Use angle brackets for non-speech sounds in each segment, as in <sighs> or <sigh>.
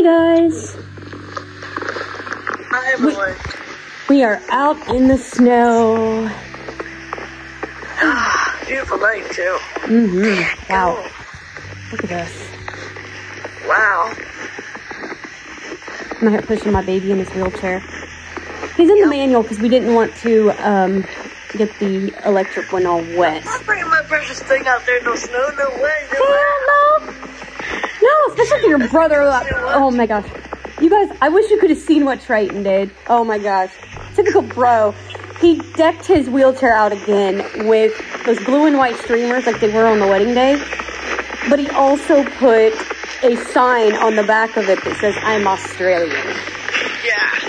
Hey guys, Hi everyone. we are out in the snow. <sighs> Beautiful night too. Mm-hmm. Wow, look at this. Wow. I'm here pushing my baby in his wheelchair. He's in the manual because we didn't want to um, get the electric one all wet. I'm bringing my precious thing out there. No snow, no way, no way. Hell no! No, especially your brother. Oh my gosh. You guys, I wish you could have seen what Triton did. Oh my gosh. Typical bro. He decked his wheelchair out again with those blue and white streamers like they were on the wedding day. But he also put a sign on the back of it that says, I'm Australian. Yeah.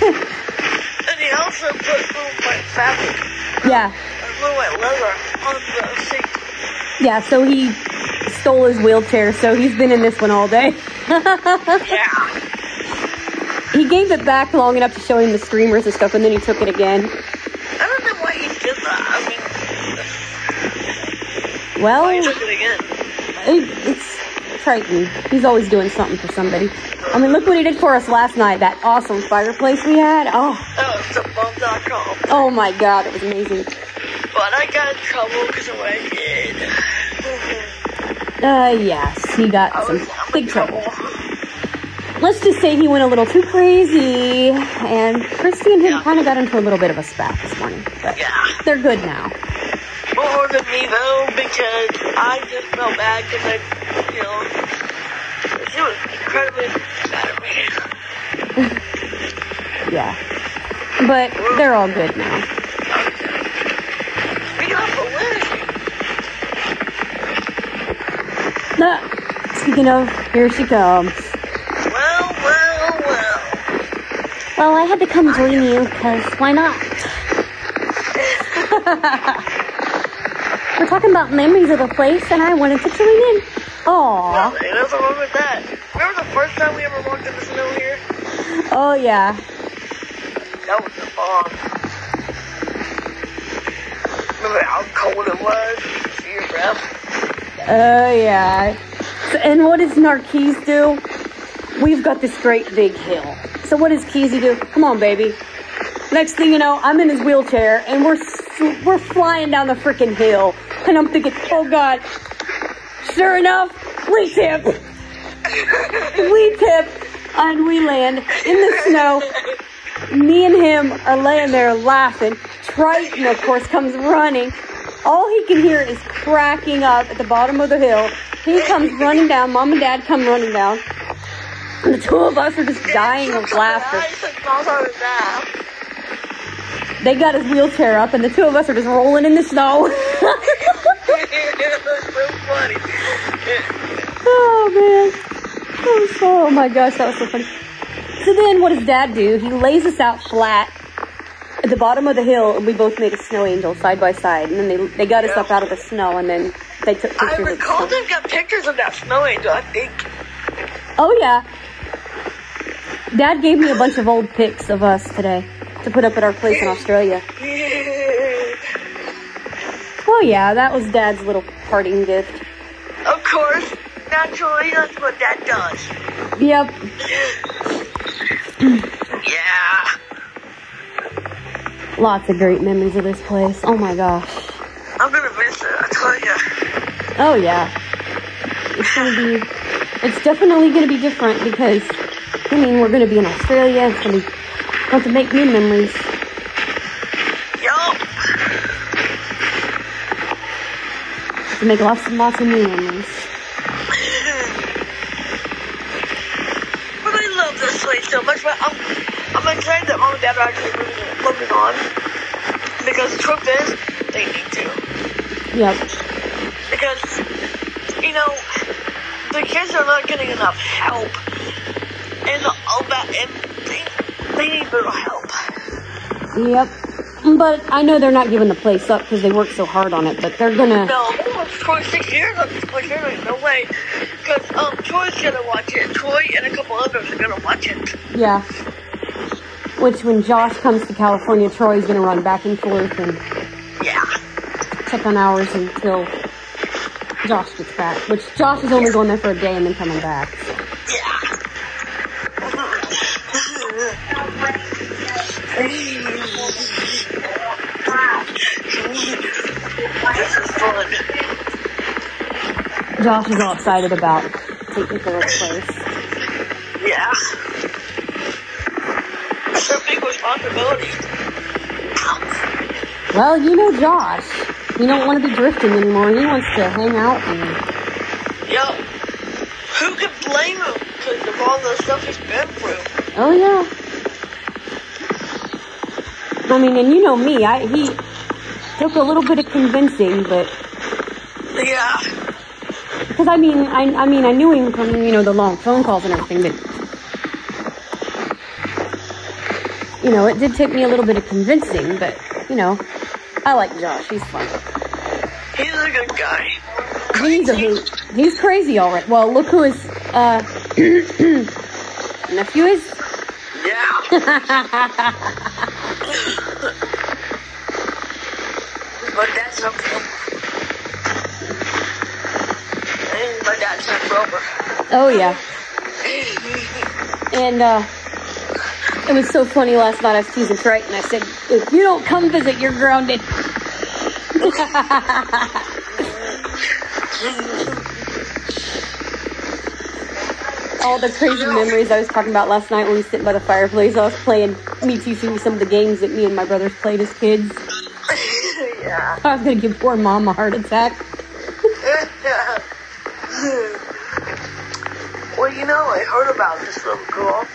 <laughs> and he also put blue and white fabric, Yeah. blue and white leather on the seat. Yeah, so he stole his wheelchair, so he's been in this one all day. <laughs> Yeah. he gave it back long enough to show him the streamers and stuff, and then he took it again. I don't know why he did that. I mean, Well, why he took it again. it, it's Triton. He's always doing something for somebody. I mean, look what he did for us last night. That awesome fireplace we had. Oh, That was the bum.com. oh my God, it was amazing. But I got in trouble because of what I did. Uh, yes, he got I some I'm big trouble. Let's just say he went a little too crazy, and Christy and him Yeah. kind of got into a little bit of a spat this morning. But Yeah. they're good now. More than me though, because I just felt bad because I, you know, she was incredibly mad at me. <laughs> Yeah. But they're all good now. Uh, speaking of, here she comes. Well, well, well. Well, I had to come join you because why not? <laughs> We're talking about memories of the place, and I wanted to join in. Aw. Nothing, nothing wrong with that. Remember the first time we ever walked in the snow here? Oh yeah. That was the bomb. Remember how cold it was? See your breath? Oh yeah. And what does Narquise do? We've got this great big hill. So what does Keezy do? Come on, baby. Next thing you know, I'm in his wheelchair, and we're we're flying down the freaking hill, and I'm thinking, oh god. Sure enough, we tip. we tip, and we land in the snow. Me and him are laying there laughing. Triton, of course, comes running. All he can hear is cracking up at the bottom of the hill. He comes running down. Mom and Dad come running down. And the two of us are just dying of laughter. They got his wheelchair up, and the two of us are just rolling in the snow. <laughs> oh man. Oh, oh my gosh, that was so funny. So then, what does Dad do? He lays us out flat at the bottom of the hill, and we both made a snow angel side by side. And then they they got us Yeah. up out of the snow, and then they took I pictures of the recall snow. they've got pictures of that snow angel, I think. Oh yeah. Dad gave me a bunch of old pics of us today to put up at our place in Australia. <laughs> Oh yeah, that was Dad's little parting gift. of course, naturally, that's what that does. Yep. <laughs> Yeah. Lots of great memories of this place. Oh my gosh. I'm gonna miss it, I tell ya. Oh yeah. It's gonna be. It's definitely gonna be different because, I mean, we're gonna be in Australia. Gonna be. Want to make new memories. Yup. To make lots and lots of new memories. <laughs> But I love this place so much, but I'm, I'm excited that mom and dad are actually moving, on. Because the truth is, they need to. Yep. Because, you know, the kids are not getting enough help. And all that, and they, they need little help. Yep. But I know they're not giving the place up because they worked so hard on it. But they're gonna. No, it's for six years on this place. There's like no way. Because um, Troy's gonna watch it. Troy and a couple others are gonna watch it. Yeah. Which, when Josh comes to California, Troy's going to run back and forth and yeah, check on hours until Josh gets back. Which Josh is only going there for a day and then coming back. Josh is all excited about taking care of the place. Responsibility. Well, you know Josh. He don't want to be drifting anymore. He wants to hang out and Yup. Who could blame him because of all the stuff he's been through? oh yeah. I mean, and you know me. I he took a little bit of convincing, but Yeah. because I mean, I I mean, I knew him from you know the long phone calls and everything, but you know, it did take me a little bit of convincing. But you know, I like Josh. He's fun. He's a good guy. He's a hoot. He's crazy, all right. Well, look who his uh, <clears throat> nephew is. Yeah. but that's. <laughs> And my dad's not. Oh yeah. <laughs> And uh, it was so funny last night. I was teasing Trey, and I said, "If you don't come visit, you're grounded." <laughs> All the crazy memories I was talking about last night when we sitting by the fireplace. I was playing me teaching me some of the games that me and my brothers played as kids. yeah. <laughs> I was gonna give poor mom a heart attack. <laughs> well, you know, I heard about this little girl,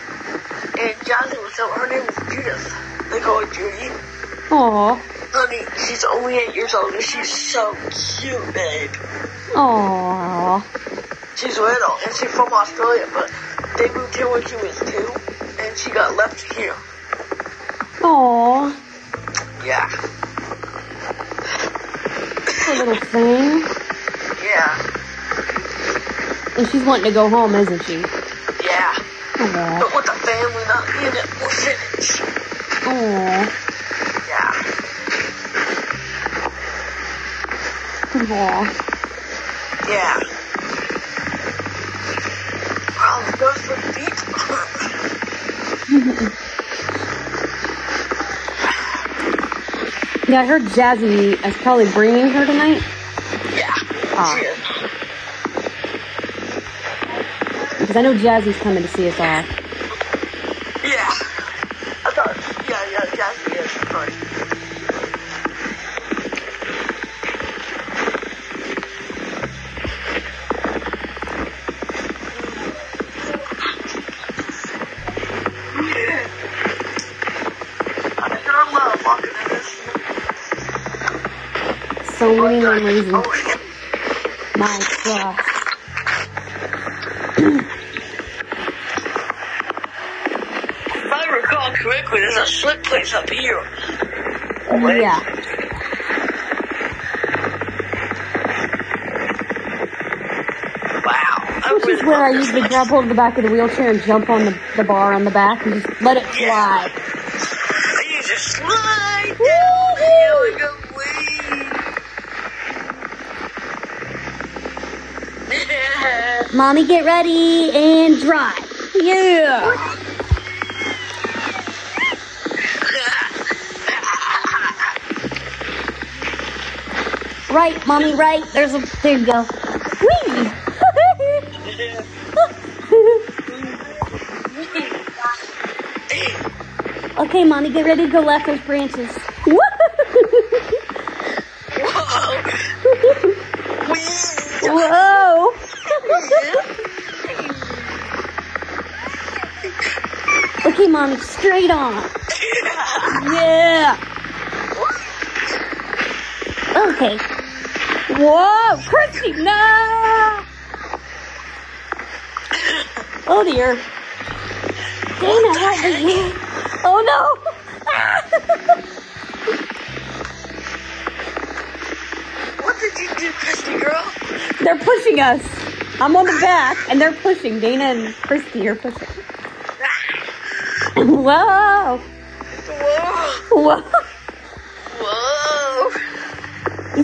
and was so her name was Judith. They call her Judy. Aw, Honey, she's only eight years old, and she's so cute, babe. aw. She's little, and she's from Australia, but they moved here when she was two, and she got left here. Aw, Yeah, poor little thing. yeah, And she's wanting to go home, isn't she? yeah. But with the family it, we're finished. aw, Yeah, aw. yeah. Wow, those for feet. Yeah, I heard Jazzy is probably bringing her tonight. yeah, Ah. is. Because I know Jazzy's coming to see us off. Yeah. I thought, yeah, yeah, yeah, she is. Sorry. I sure love walking in this So many memories my gosh. Place up here. Yeah. Wow. I Which is where I usually grab hold of the back of the wheelchair and jump on the, the bar on the back and just let it fly. And you just slide down the hill and go. Mommy, get ready and drive. Yeah. Right, mommy, right. There's a, there you go. Whee! <laughs> okay, mommy, get ready to go left those branches. Whoa. Whoa! <laughs> okay, mommy, straight on. Yeah. Okay. Whoa, Christy, no! Oh dear. Dana, help me. Oh no! <laughs> What did you do, Christy girl? they're pushing us. I'm on the back, and they're pushing. Dana and Christy are pushing. Ah. <laughs> Whoa! Whoa. Whoa!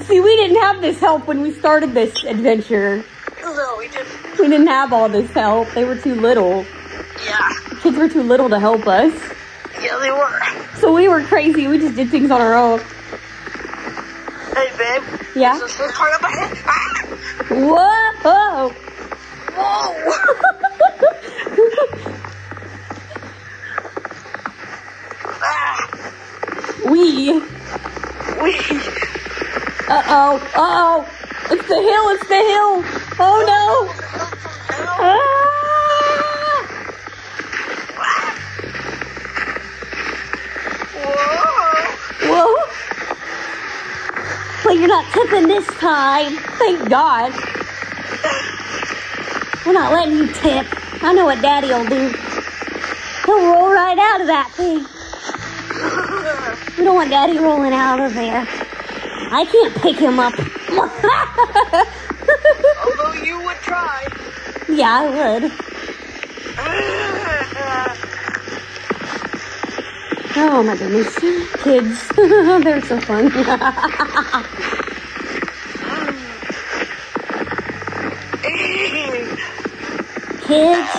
See, we didn't have this help when we started this adventure. No, we didn't. We didn't have all this help. They were too little. Yeah. Kids were too little to help us. Yeah, they were. So we were crazy. We just did things on our own. Hey, babe. Yeah? There's this part up ahead. Ah! Whoa! Whoa! ah! <laughs> We. Uh oh. Uh oh. It's the hill. It's the hill. Oh no. Ah! Whoa! Whoa. Well, you're not tipping this time. Thank God. We're not letting you tip. I know what Daddy'll do. He'll roll right out of that thing. We don't want Daddy rolling out of there. I can't pick him up. Although you would try. yeah, I would. Oh my goodness. Kids. <laughs> They're so fun. Kids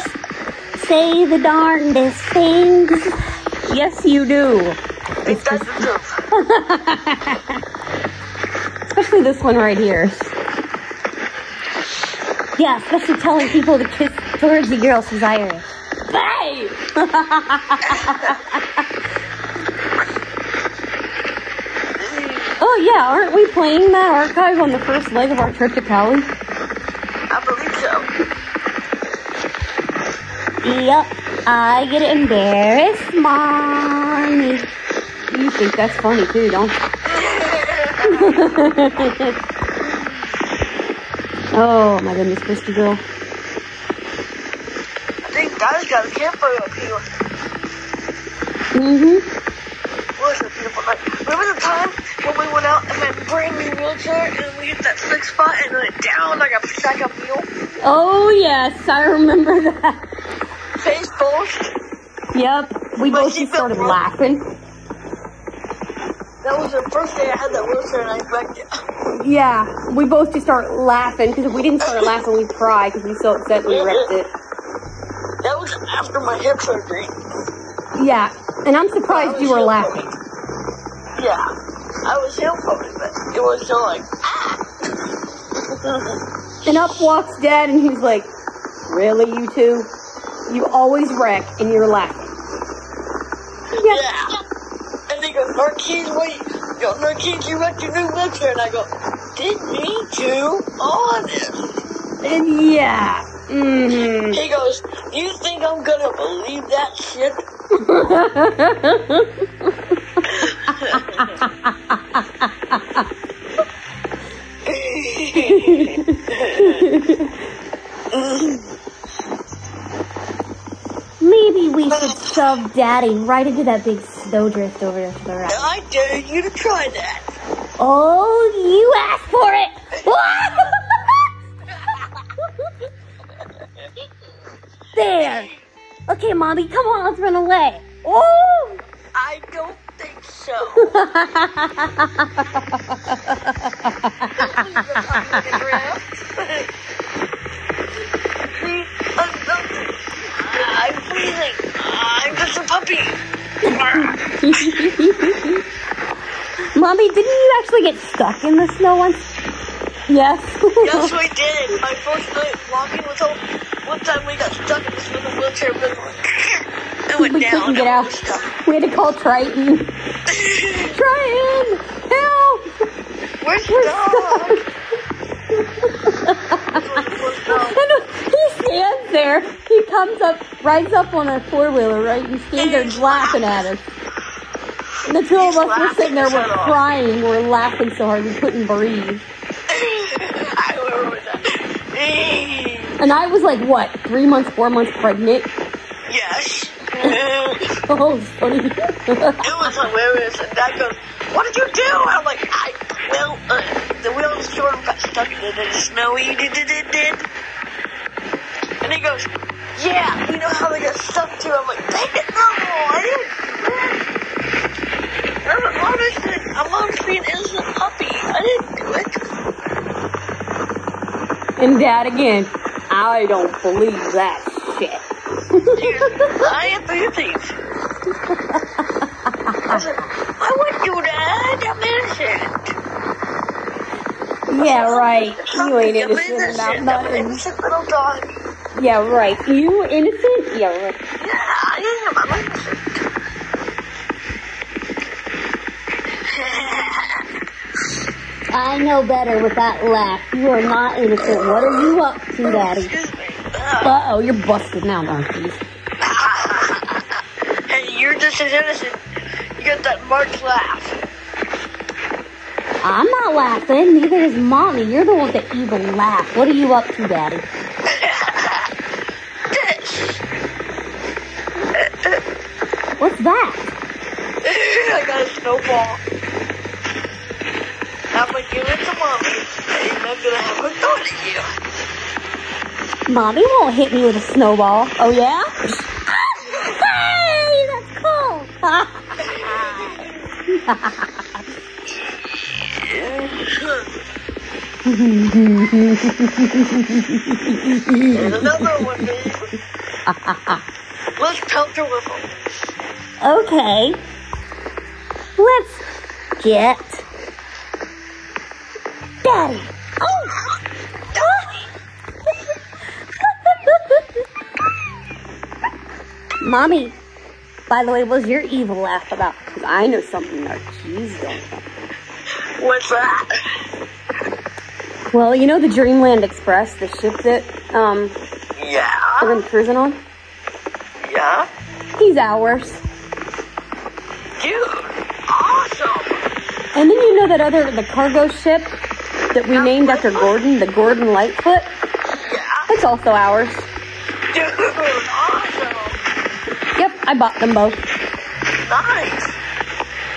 say the darndest things. Yes, you do. It does the truth. Especially this one right here. Yeah, especially telling people to kiss towards the girls says Irish. Hey! oh yeah, aren't we playing that archive on the first leg of our trip to Cali? I believe so. Yep, I get embarrassed, mommy. You think that's funny too, don't you? <laughs> oh my goodness, Christy girl. I think Dad's got a campfire up here. Mm-hmm. was a beautiful night. Remember the time when we went out in that brand new wheelchair and we hit that slick spot and went down like a sack of meal? Oh yes, I remember that. Face first. Yep, we My both just started broke. laughing. That was the first day I had that wheelchair and I wrecked it. Yeah, we both just started laughing because if we didn't start laughing, we'd cry because we were so upset we wrecked it. That was after my hip surgery. Yeah, and I'm surprised you were laughing. Yeah. I was for it, but it was still like, ah! And up walks Dad, and he's like, "Really, you two? You always wreck, and you're laughing." Yeah. yeah. And they go, Narkees, wait. Yo, Narkees, you wrecked your new wheelchair. And I go, didn't mean to. Honest. And yeah. Mm-hmm. He goes, you think I'm gonna believe that shit? <laughs> Maybe we should shove Daddy right into that big snowdrift over there to the right. I dare you to try that. Oh, you asked for it. <laughs> there. Okay, mommy, come on, let's run away. Oh. I don't think so. I'm, I'm freezing. I'm just a puppy. <laughs> mommy, didn't you actually get stuck in the snow once? Yes. Yes, we did. My first night walking was home. One time we got stuck in this little wheelchair and it went we down. couldn't get out. we. We had to call Triton. <laughs> Triton, help! We're We're stuck. stuck. <laughs> <laughs> And he stands there. He comes up, rides up on a four wheeler, right? And stands there laughing at us. And the two of us were sitting there, we're his head off. crying, we're laughing so hard we couldn't breathe. I. <laughs> And I was like, what, three months, four months pregnant? yes. it <laughs> Oh, it's funny. It was hilarious. And Dad goes, "What did you do?" I'm like, "I well, uh, the wheel of got stuck in it and snowy did did did did." And he goes, "Yeah, you know how they got stuck too." I'm like, "Dang it, no, I didn't do it." I'm honestly, I'm honestly an innocent puppy. I didn't do it. and dad again, I don't believe that shit. Dude, I am things. innocent. <laughs> I wouldn't do that. I'm innocent. Yeah, right. You ain't innocent about nothing. innocent little dog. Yeah, right. You innocent? Yeah, right. Yeah, I am. I'm innocent. I know better with that laugh. You are not innocent. What are you up to, Daddy? Uh oh, you're busted now, donkeys. <laughs> Hey, you're just as innocent. You got that March laugh. I'm not laughing. Neither is mommy. You're the one with the evil laugh. What are you up to, Daddy? What's that? <laughs> I got a snowball. I'm gonna give it to mommy, and I'm gonna have her throw at you. Mommy won't hit me with a snowball. Oh yeah? <laughs> hey, <laughs> Another one. Let's them. that's cool. okay. Let's get Daddy. Oh. <laughs> Mommy, by the way, what was your evil laugh about? Because I know something our cheese don't know. What's that? Well, you know the Dreamland Express, the ship that um Yeah. gonna be cruising on? Yeah. He's ours. Dude. Awesome. And then you know that other the cargo ship that we named after Gordon, the Gordon Lightfoot? Yeah. It's also ours. Dude. Awesome. Yep, I bought them both. Nice.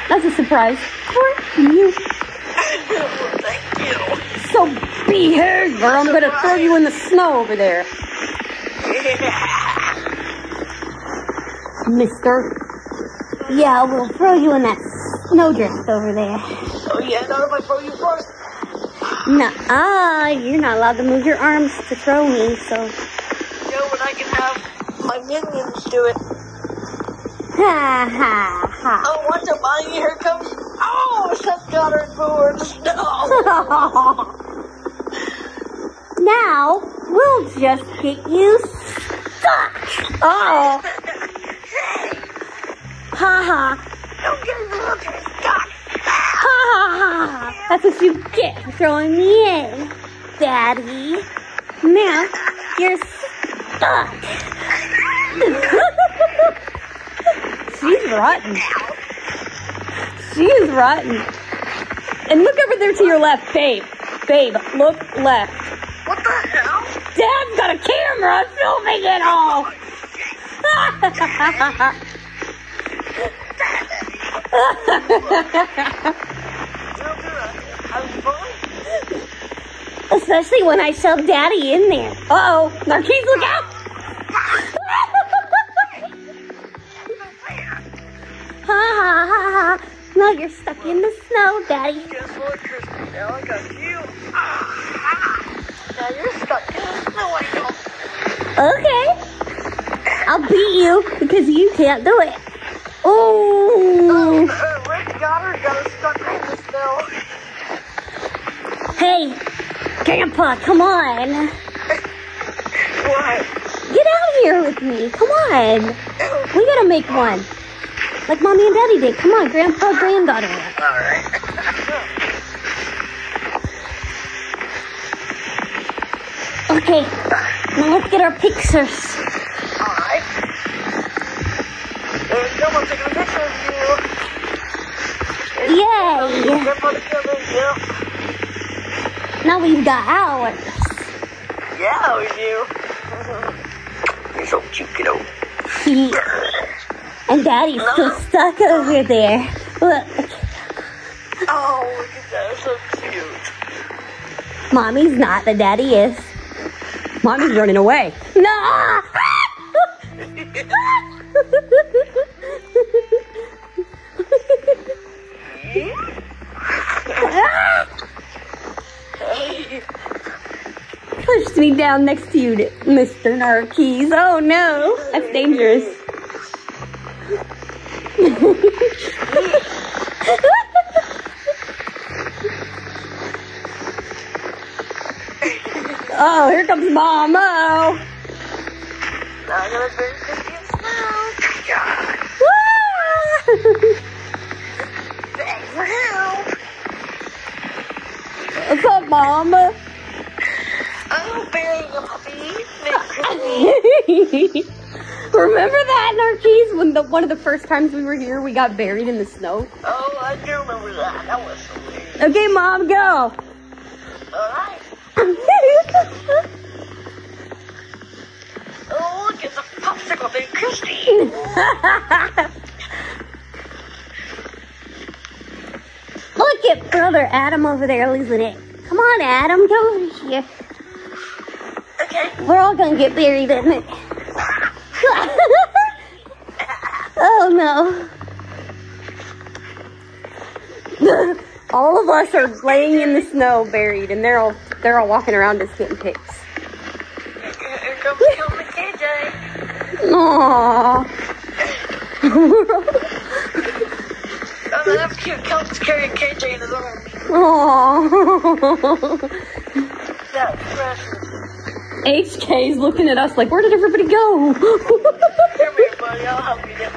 That's a surprise for you. So behave, or I'm gonna throw you in the snow over there, <laughs> Mister. Yeah, we'll throw you in that snowdrift over there. Oh yeah, not if I throw you first. Nuh-uh, you're not allowed to move your arms to throw me, so. Know, when I can have my minions do it. Ha ha ha. Oh, watch out, Bonnie, here comes. Oh, Seth got her and threw her in the snow. Now, we'll just get you stuck. Oh, ha ha. Don't get stuck. Ha ha ha. That's what you get for throwing me in, Daddy. Now, you're stuck. <laughs> She's rotten. She's rotten. And look over there to your left, babe. Babe, look left. Filming it all. Especially when I shove Daddy in there. Uh oh, Narquise, look out! ha ha ha ha. Now you're stuck in the snow, Daddy. Guess what? Now I got you. Now you're stuck in the snow, I know. Okay. I'll beat you because you can't do it. Oh. Uh, Rick got her, got her stuck in the snow. Hey, Grandpa, come on. What? Get out of here with me. Come on. We gotta make one. Like Mommy and Daddy did. Come on, Grandpa, granddaughter. Alright. Okay, now let's get our pictures. Alright. There we go, I'm taking a picture of you. Yay! Grandpa. Now we've got ours. Yeah, we do. You're so cute, kiddo. <laughs> and Daddy's still stuck over there. Look, Oh, look at that, so cute. Mommy's not, but Daddy is. Mommy's running away. No! Pushed me down next to you, Mr. Narquise. Oh no, that's dangerous. Mama. Now I'm gonna bury Christy in snow. God. For help. What's up, Mama? Oh, burying a puppy. Remember that, Narkis? When the one of the first times we were here, we got buried in the snow. Oh, I do remember that. That was so weird. Okay, Mom, go. Christy. <laughs> Look at brother Adam over there losing it. Come on, Adam, come over here. Okay. We're all gonna get buried in it. <laughs> oh no. <laughs> all of us are laying in the snow buried and they're all they're all walking around us getting pics. Aww. Oh, that's cute. Carrying KJ in his arms. Aww. That's precious. HK's looking at us like, where did everybody go? Come here, buddy. I'll help you get.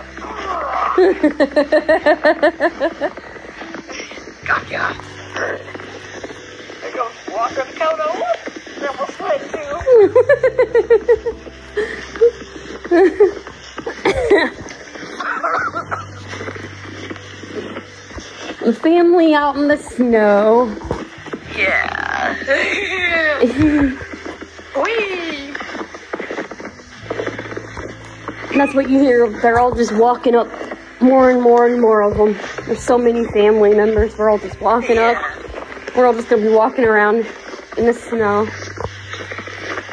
Gotcha. There you go. The count. Then we'll slide the <laughs> family out in the snow. Yeah. <laughs> And that's what you hear. They're all just walking up. More and more and more of them. There's so many family members. We're all just walking up. We're all just gonna be walking around in the snow,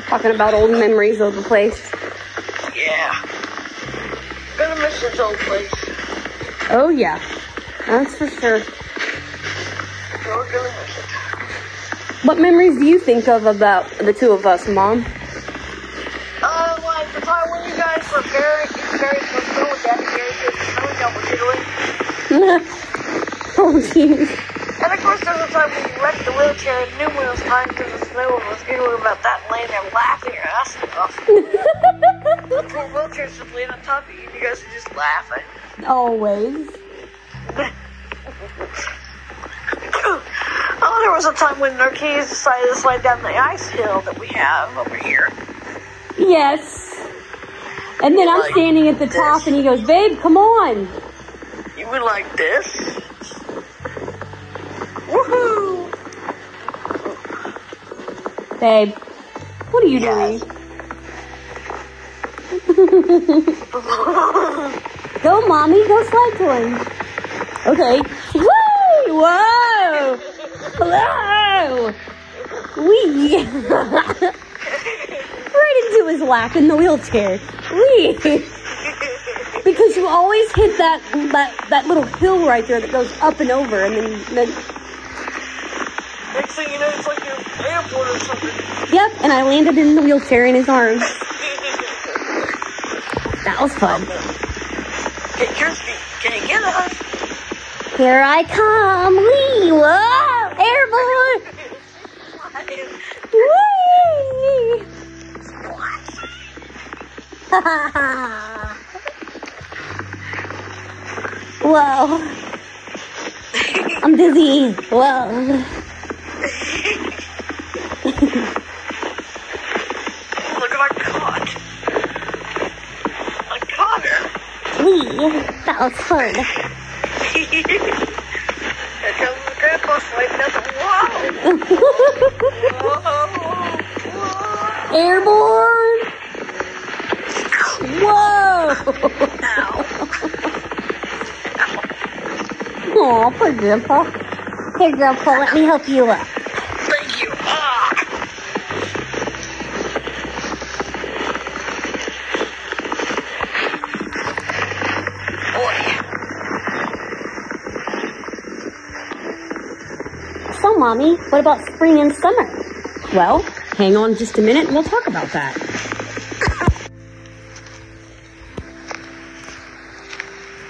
talking about old memories of the place. Gonna old place. Oh yeah, that's for sure. We're gonna miss it. What memories do you think of about the two of us, Mom? Uh, like the time when you guys were buried in the with Daddy buried you in the snow and y'all were oh <laughs> jeez. And of course, there's was a time when you wrecked the wheelchair numerous times in the snow and was giggling about that and laying there laughing your ass off. the poor wheelchair's just laying on top of you and you guys are just laughing. Always. oh, there was a time when Narkees decided to slide down the ice hill that we have over here. Yes. And then I'm standing at the top, this. and he goes, "Babe, come on." You would like this? Babe, what are you Yes. doing? <laughs> Go, mommy. Go slide to him. Okay. Woo! Whoa! Hello! Wee! <laughs> right into his lap in the wheelchair. Wee! <laughs> Because you always hit that that that little hill right there that goes up and over, and then, then Next thing you know, it's like you're airport or something. yep. And I landed in the wheelchair in his arms. That was fun. Get your feet. Can you get us? Here I come! Wee! Whoa! Airborne! Whee! <laughs> Whoa. I'm dizzy. Whoa. Whoa. <laughs> Airborne! Whoa! Ow. Aw, poor Grandpa. Here, Grandpa, let me help you up. Mommy, what about spring and summer? Well, hang on just a minute and we'll talk about that.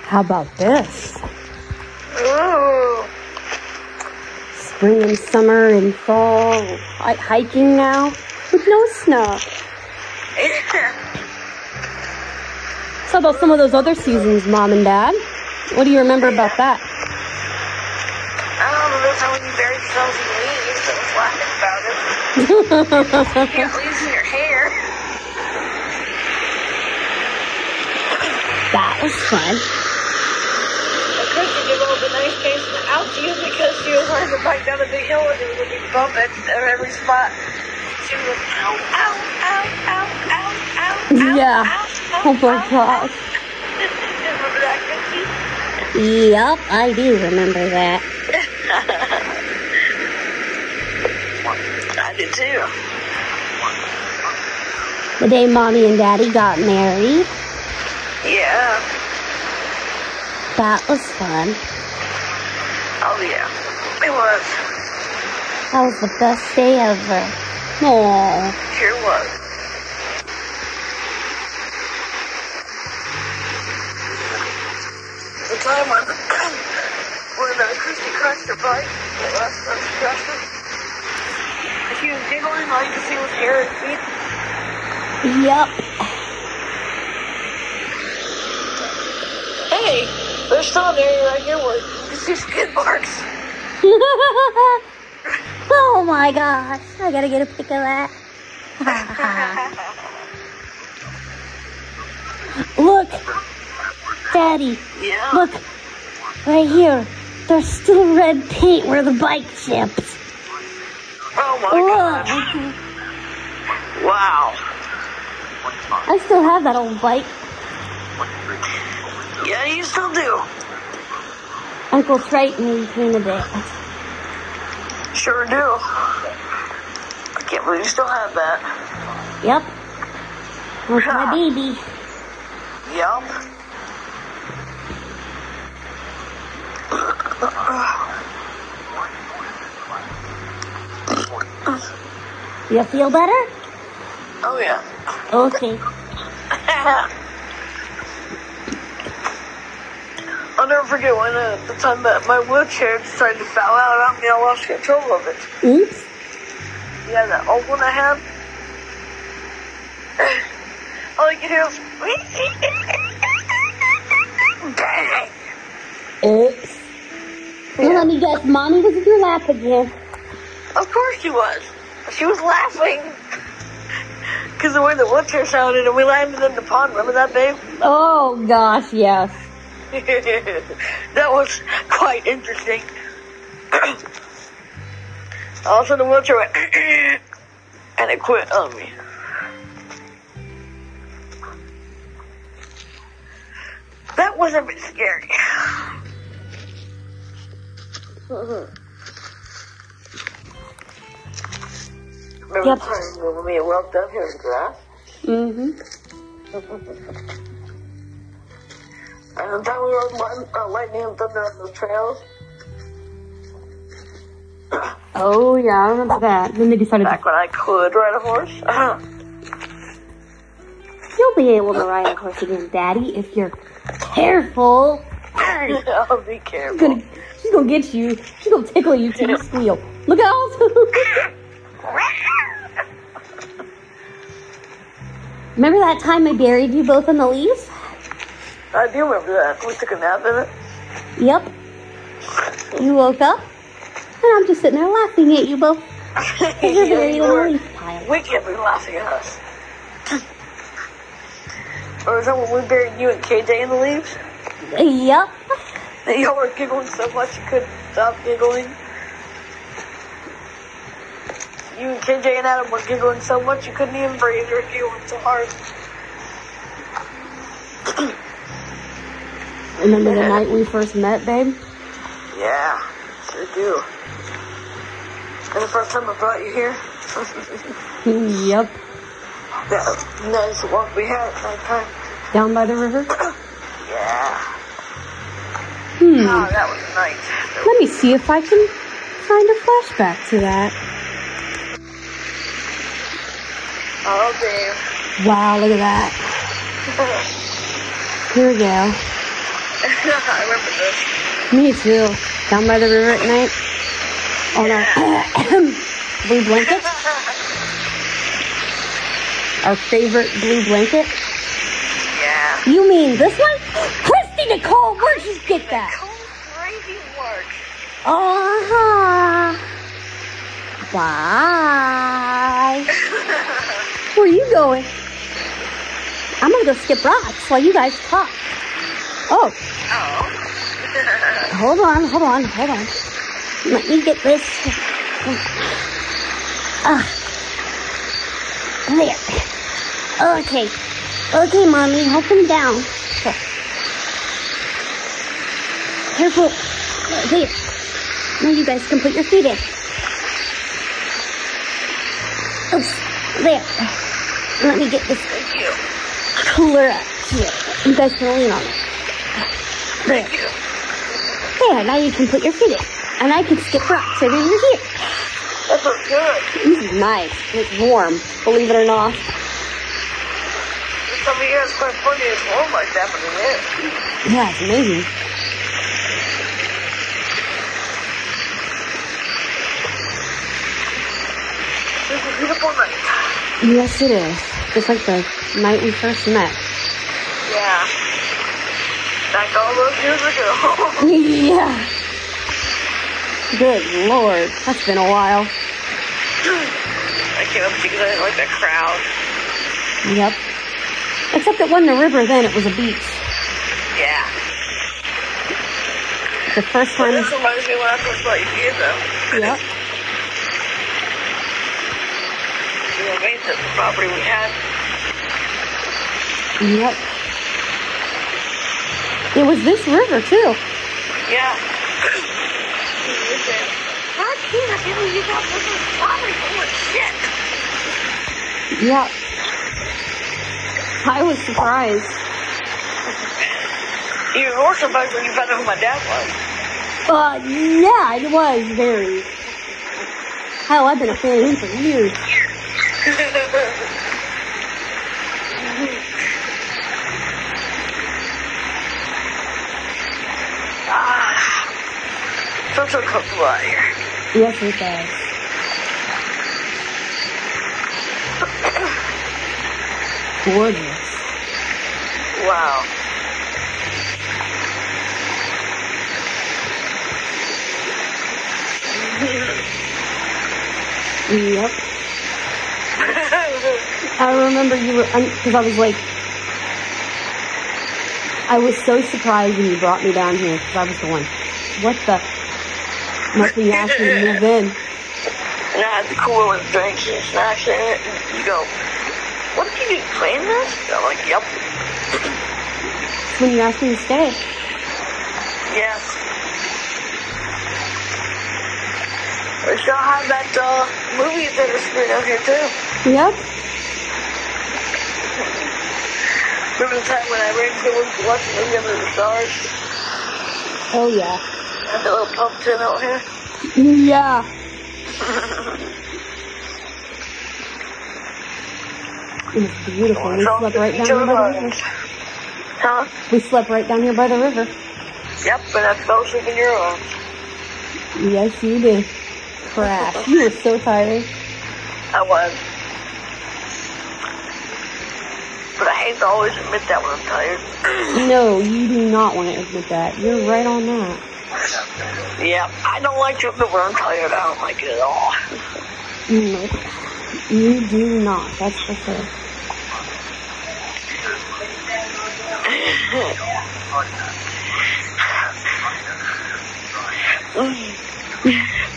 How about this? Ooh. Spring and summer and fall, hi- hiking now. with no snow. How about some of those other seasons, Mom and Dad? What do you remember about that? I don't how when you buried yourselves in leaves, I was laughing about it. You leaves <laughs> in your hair. That was fun. I couldn't give all the nice face out to you because she was trying to bike down a big hill and it was a big bump at every spot. She was ow, ow, ow, ow, ow, ow, ow, Yeah. ow, ow, Oh my ow, gosh. <laughs> Remember that, Cookie? Yep, I do remember that. <laughs> I did too. The day Mommy and Daddy got married. Yeah. That was fun. Oh yeah. It was. That was the best day ever. Aww. Sure was. The time when <coughs> when uh, Christy crashed her bike, the last time she crashed it, she was giggling, all you see hair and. Yep. Hey, there's still an area right here where you can see skid marks. <laughs> oh my gosh. I gotta get a pic of that. <laughs> Look. Daddy, Yeah. look. Right here. There's still red paint where the bike chipped. Oh my Look. god. Wow. I still have that old bike. Yeah, you still do. Uncle Triton painted it. Sure do. I can't believe you still have that. Yep. That's my baby. Yup. You feel better? Oh yeah. Okay. <laughs> I'll never forget when uh, the time that my wheelchair decided to foul out on me, I lost control of it. Oops. Yeah, that old one I had. <laughs> All I could hear was. Oops. Well, let me guess. Mommy was in your lap again. Of course she was. She was laughing. Because the way the wheelchair sounded and we landed in the pond. Remember that, babe? Oh gosh, yes. <laughs> that was quite interesting. <coughs> All of the wheelchair went <coughs> and it quit on me. That was a bit scary. <laughs> Remember Yep. the time when we walked down here in the grass? Mm-hmm. <laughs> And the time we were light- uh, lightning and thunder on the trails? <coughs> Oh yeah, I remember that. Then they decided Back when I could ride a horse? <coughs> You'll be able to ride a horse again, Daddy, if you're careful. <laughs> I'll be careful. Gonna, she's gonna get you. She's gonna tickle you till <laughs> you squeal. Look out! Remember that time I buried you both in the leaves? I do remember that. We took a nap in it. Yep. You woke up, and I'm just sitting there laughing at you both. <laughs> You're you were. leaf pile. We can't be laughing at us. or is that when we buried you and KJ in the leaves? Yep. And <laughs> y'all were giggling so much you couldn't stop giggling. You and KJ and Adam were giggling so much you couldn't even breathe. You were giggling so hard. <clears throat> Remember the night we first met, babe? Yeah, sure do. And the first time I brought you here, <laughs> yep. that nice walk we had at nighttime. Down by the river. <coughs> Yeah. Hmm. Oh, that was nice. Let me see if I can find a flashback to that. Oh, damn. Wow, look at that. Here we go. <laughs> I remember this. Me too. Down by the river at night. On our <coughs> blue blanket. Our favorite blue blanket. Yeah. You mean this one? Christy Nicole, where'd you get that? Crazy work. Uh-huh. Bye. Where are you going? I'm gonna go skip rocks while you guys talk. Oh, Oh. hold on, hold on, hold on. Let me get this. Ah. There. Okay. Okay, mommy, help him down. Okay. Careful. There. Now you guys can put your feet in. Oops. There. Let me get this cooler up here. You guys can lean on it. There. Thank you. There, now you can put your feet in. And I can skip rocks over here. That looks good. This is nice. It's warm, believe it or not. This time of year is quite funny. It's warm like that, but it is. Yeah, it's amazing. This is a beautiful night. Yes, it is. Just like the night we first met. Yeah. Back all those years ago. <laughs> <laughs> yeah. Good lord. That's been a while. I came up to you because I didn't like that crowd. Yep. Except it wasn't a river then, it was a beach. Yeah. The first time. this reminds me when I first met you, though. Yep. Were the property we had. Yep. It was this river too. Yeah. You said, I can't believe you got this property. Holy shit. Yep. I was surprised. Even more surprised when you found out who my dad was. Uh, yeah, it was very. Hell, I've been a fan of him for years. Ah. Feels so comfortable out here. Yes, it does. Gorgeous. Wow. Yep. I remember you were, because I was like, I was so surprised when you brought me down here, because I was going, what the? Must be asking to move <laughs> in. and I had the cooler drinks and snacks in it. And you go, what did you do? Clean this? And I'm like, yep. When you asked me to stay. Yes. We still have that uh, movie theater screen out here too. Yep. Remember the time when I ran to watch watching movie under the stars? Oh, yeah. And the little pump tin out here? Yeah. <laughs> It was beautiful. We slept right down here by the river. Huh? We slept right down here by the river. Yep, and I fell asleep in your arms. Yes, you did. Crash. <laughs> You were so tired. I was. But I hate to always admit that when I'm tired. <clears throat> No, you do not want to admit that. You're right on that. Yeah, I don't like to admit when I'm tired. I don't like it at all. No, you do not. That's for sure.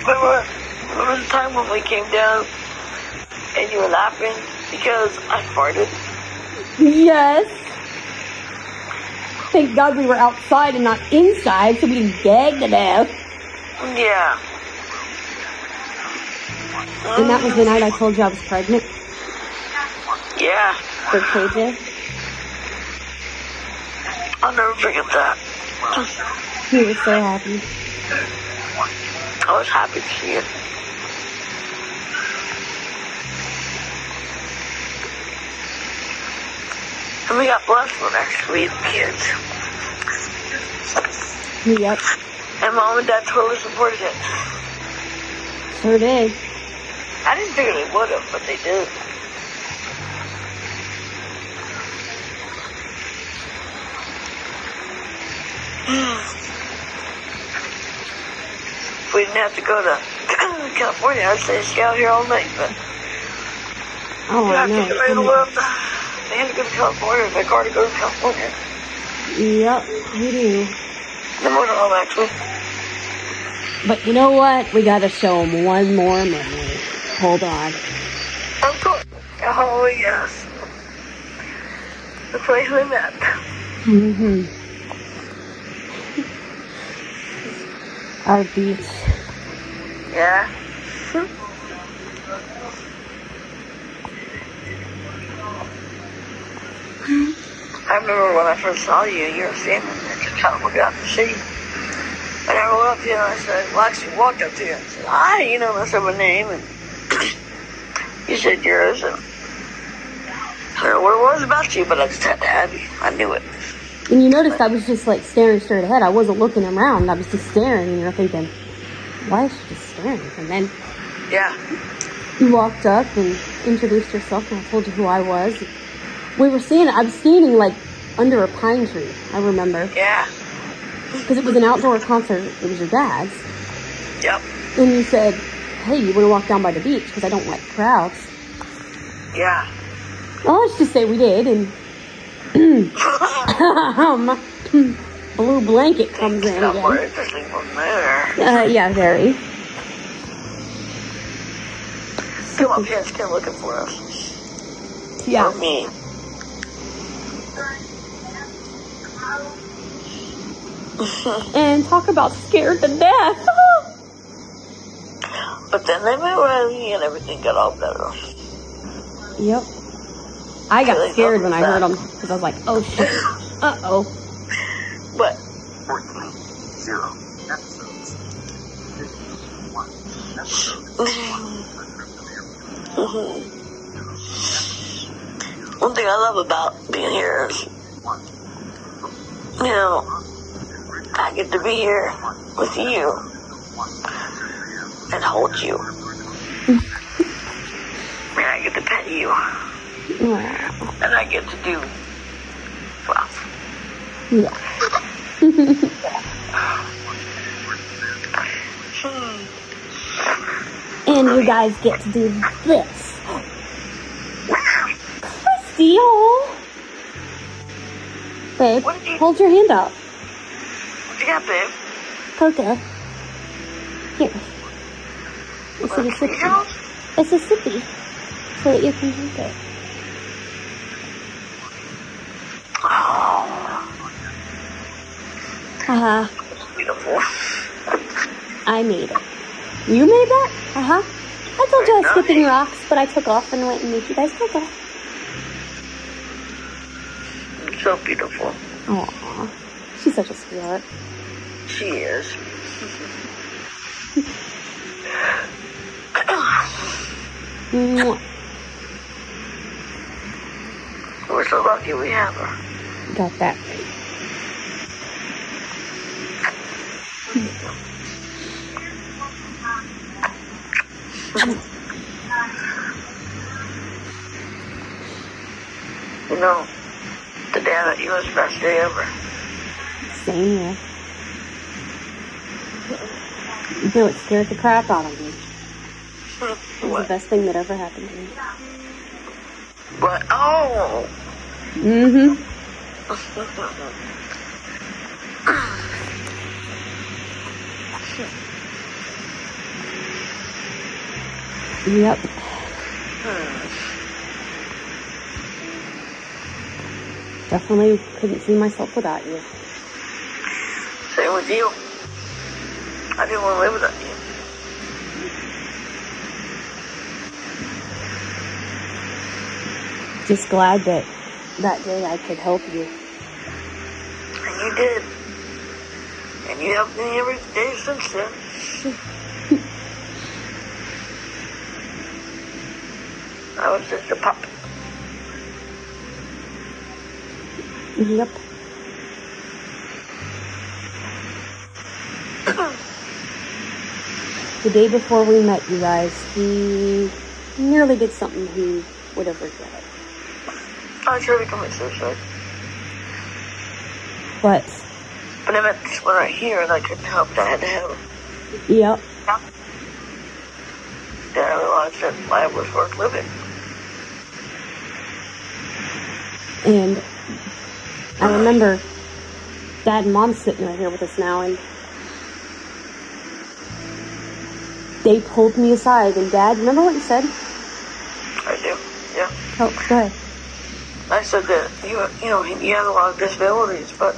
Remember, remember the time when we came down and you were laughing because I farted? Yes. Thank God we were outside and not inside, so we didn't gag to death. Yeah. And that was the night I told you I was pregnant Yeah. for KJ. I'll never forget that. He was so happy. I was happy to see it. And we got blessed with our sweet kids. Yep. And mom and dad totally supported it. Sure did. I didn't think they would have, but they did. if <sighs> we didn't have to go to <clears throat> California, I'd say stay out here all night, but. Oh, to know to get ready to live. They had to go to California, they car to go to California. Yep, we do. The motorhome, actually. But you know what? We gotta show them one more memory. Hold on. Of course. Oh, yes. The place we met. hmm Our beach. Yeah. I remember when I first saw you, you were standing there just kind of the sea. And I rolled up to you and I said, well, actually walked up to you and said, hi, you know, I said my name. And <clears throat> you said yours. And I don't know what it was about you, but I just had to have you. I knew it. And you noticed I was just like staring straight ahead. I wasn't looking around. I was just staring, and you're thinking, why is she just staring? And then Yeah. you walked up and introduced yourself, and I told you who I was. We were standing. I was standing like under a pine tree. I remember Yeah. because it was an outdoor concert. It was your dad's, Yep. and you said, "Hey, you want to walk down by the beach?" Because I don't like crowds. Yeah. Well, let's just say we did, and <laughs> um, blue blanket comes in Not more interesting from there. Uh, yeah, very. Come on, and stand looking for us. Yeah. For me. <laughs> And talk about scared to death. <laughs> But then they met Riley and everything got all better. yep. I got Really scared when I heard them because I was like, oh shit. Uh oh. <laughs> But 14, 0 episodes. 51 episodes. one thing I love about being here is, you know, I get to be here with you and hold you. <laughs> and I get to pet you. And I get to do, well, Yeah. <laughs> And you guys get to do this. <laughs> Christy. Babe, you- hold your hand up. what you got, babe? Coca. Here. It's a sippy. It's a sippy. So that you can drink it. Oh, Haha. beautiful. I made it. You made that? Uh huh. I told you I was skipping rocks, but I took off and went and made you guys Coca. So beautiful. Aww. She's such a sweetheart. She is. <laughs> We're so lucky we have her. Got that. You know, today it you was the best day ever. Same here. You know, it scared the crap out of me. It was the best thing that ever happened to me. What? Oh! Mm-hmm. <sighs> Yep. Definitely couldn't see myself without you. Same with you. I didn't want to live without you. Just glad that that day I could help you. And you did. And you helped me every day since then. <laughs> I was just a pup. Yep. The day before we met, you guys, he nearly did something he would have regretted. I tried to commit suicide. But But I meant this one right here, and I couldn't help it. I had to have. Yep. Then I realized that life was worth living. And I remember dad and mom sitting right here with us now, and they pulled me aside. And dad, remember what you said? I do. Yeah. Oh, go ahead. I said that you, you know, you had a lot of disabilities, but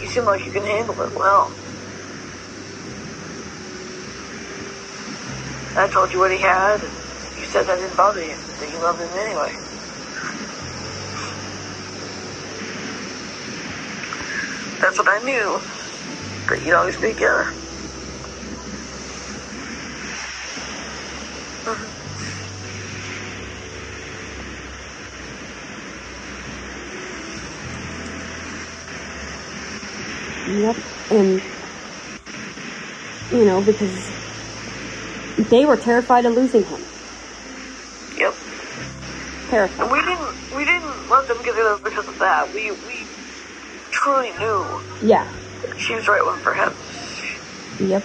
you seem like you can handle it well. I told you what he had, and you said that didn't bother you, that you loved him anyway. That's what I knew, that you'd always be together. Mm-hmm. Yep. And, you know, because they were terrified of losing him. Yep. Terrified. And we didn't, we didn't let them get together because of that. We, we truly knew Yeah. she was the right one for him. Yep.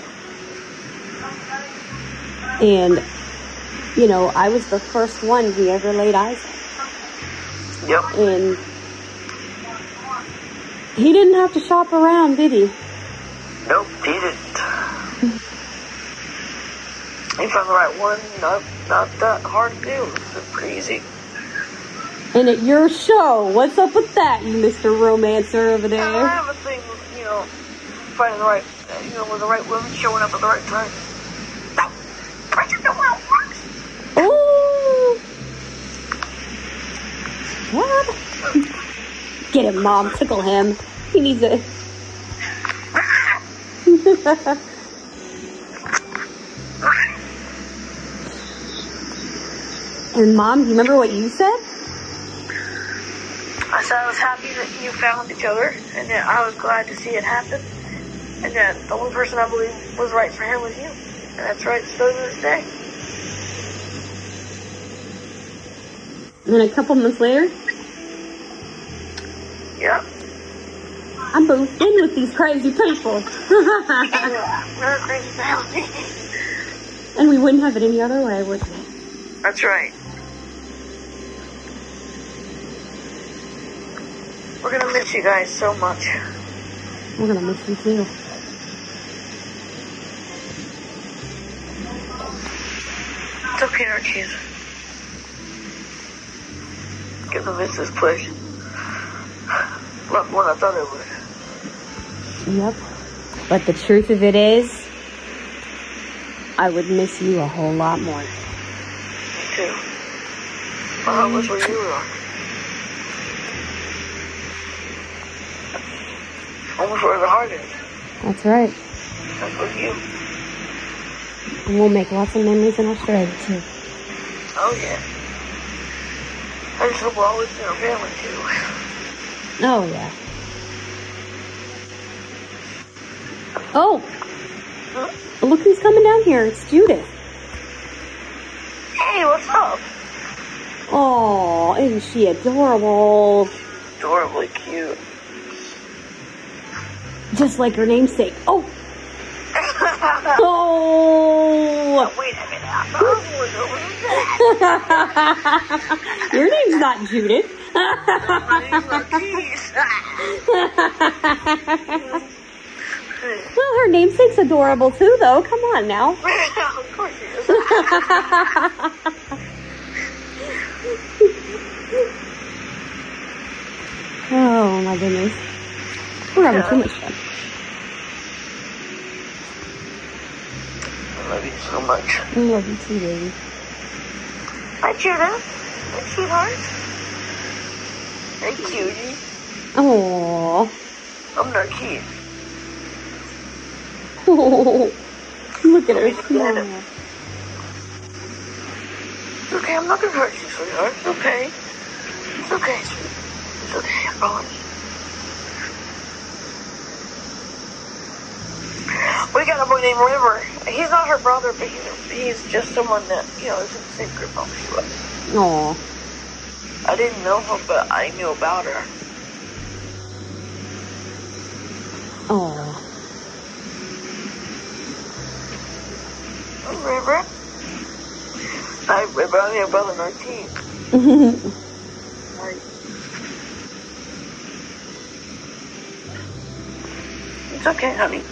And, you know, I was the first one he ever laid eyes on. Yep. And he didn't have to shop around, did he? Nope, he didn't. He found the right one. Not not that hard to do. It's pretty easy. And at your show, what's up with that, you Mr. Romancer over there? I have a thing, with, you know, finding the right, you know, with the right woman showing up at the right time. Now, I just know how it works. Ooh! What? <laughs> Get him, Mom. Tickle him. He needs a. <laughs> and Mom, do you remember what you said? Said I was happy that you found each other, and that I was glad to see it happen, and that the only person I believe was right for him was you, and that's right still to this day. And then a couple months later, Yep. I moved in with these crazy people. <laughs> We're crazy family. and we wouldn't have it any other way, would we? That's right. We're gonna miss you guys so much. We're gonna miss you too. It's okay, kids. Gonna miss this place. A lot more than I thought I would. Yep. But the truth of it is, I would miss you a whole lot more. Me too. Well, how much were you on? Almost where the heart is. That's right. That's with you. And we'll make lots of memories in Australia too. Oh yeah. I just hope we're always in our family too. Oh yeah. Oh, Huh? look who's coming down here. It's Judith. Hey, what's up? Oh, isn't she adorable? Adorably cute. Just like her namesake. Oh, <laughs> oh. Wait a minute. I. <laughs> Your name's not Judith. <laughs> well, her namesake's adorable too, though. Come on now. of course is. Oh my goodness. We're having too much fun. Love you so much. I love you too, baby. Hi, Judith. Hi, sweetheart. Hey, cutie. Oh. I'm Narkis. <laughs> Look at her smile. It's okay. I'm not gonna hurt you, sweetheart. It's okay. It's okay, sweet. It's okay. I promise. We got a boy named River. He's not her brother, but he's, he's just someone that, you know, is in the same group home she was. No. I didn't know her, but I knew about her. Oh, River? I River, I'm your brother, Martine. right. <laughs> It's okay, honey.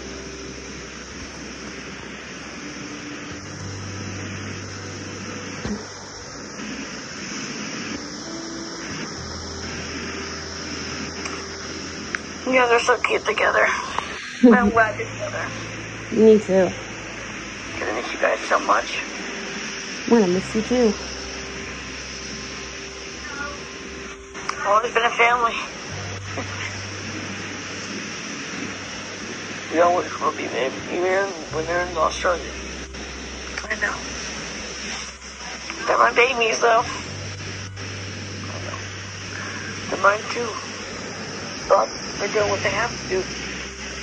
You guys are so cute together. I'm glad you're together. <laughs> Me too. I miss you guys so much. I'm gonna miss you too. Always been a family. <laughs> we always will be, babe. Even when they're in Australia. I know. They're my babies, though. I know. They're mine, too. But they're doing what they have to do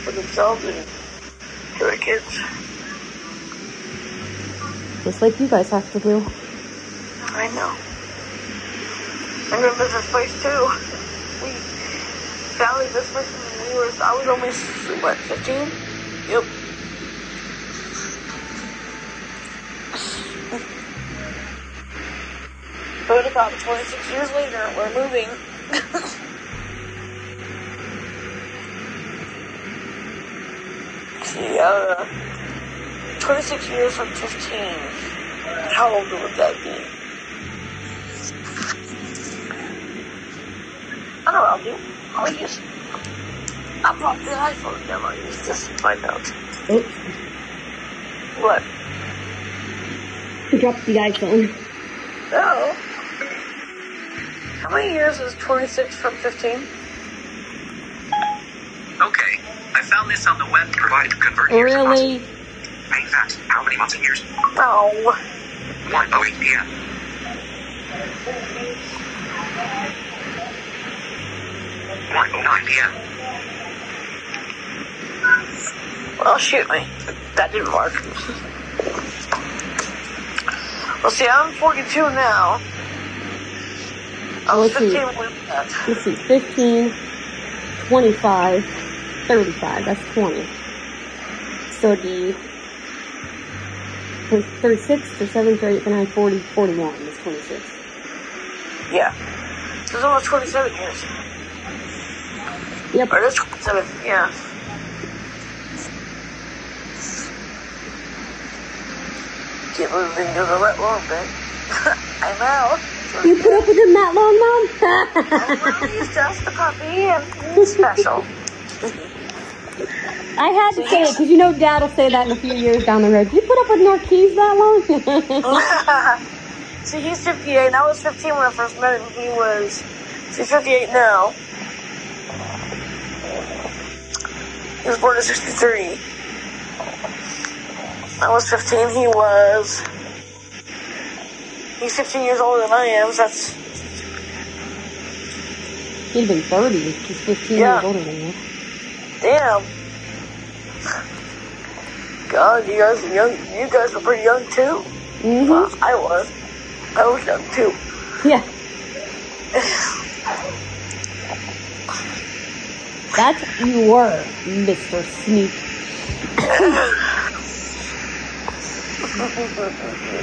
for themselves and for their kids. Just like you guys have to do. I know. I'm gonna miss this place too. We Sally this place when we were I was only what, fifteen? Yep. But about twenty six years later we're moving. <laughs> uh twenty six years from fifteen. How old would that be? I don't know what I'll do. I'll use. I'll pop the iPhone down. I'll use this to find out. Oops. What? Drop the iPhone. Oh. How many years is 26 from 15? Okay, I found this on the web. Provide convert years. Really? Main fact, how many months and years? Oh. 1.08 p.m. One oh nine p.m. Well, shoot me. That didn't work. well, see, I'm 42 now. I was Let's see. 15 when that. Let's see, 15, 25, 35. That's 20. So it'd be 36, 37, 38, 39, 40, 41 is 26. Yeah. It's almost 27 years. Yep. Or it's 27, yeah. Get moving to the right one, man. I'm out. You put up with him that long, Mom? <laughs> He's just a puppy and he's special. I had to say it because you know Dad will say that in a few years down the road. You put up with Narquise that long? <laughs> so he's 58, and I was 15 when I first met him. He was, he's 58 now. He was born in 63. I was 15, he was, he's 15 years older than I am, so that's, He'd been 30. He's 15 Yeah. years older than you. Damn. God, you guys are young, you guys were pretty young too. Mm-hmm. Well, I was. I was young too. Yeah. That's you were, Mr. Sneak.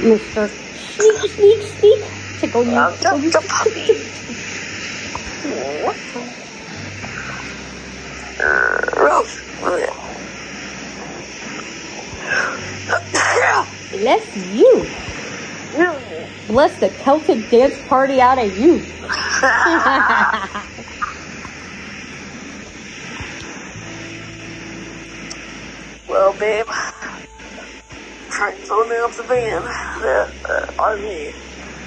Mr. Sneak, sneak, sneak. Tickle you. Tickle you. a <laughs> What? Bless you. Bless the Celtic dance party out of you. well, babe, trying to throw me off the van, the uh, RV.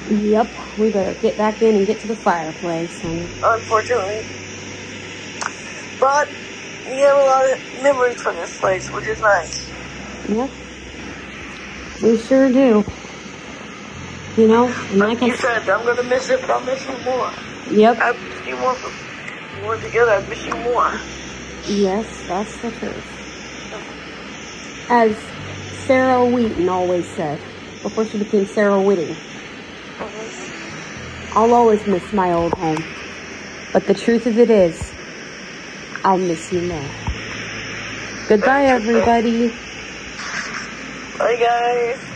yep, we better get back in and get to the fireplace. And Unfortunately, but we have a lot of memories from this place, which is nice. yep, we sure do. You know, and like Like I you said, I'm gonna miss it, but I'll miss you more. yep, I miss you more. From, we're together. I miss you more. yes, that's the truth. As Sarah Wheaton always said before she became Sarah Whitting, mm-hmm. I'll always miss my old home. But the truth of it is, I'll miss you more. Goodbye, everybody. Bye, guys.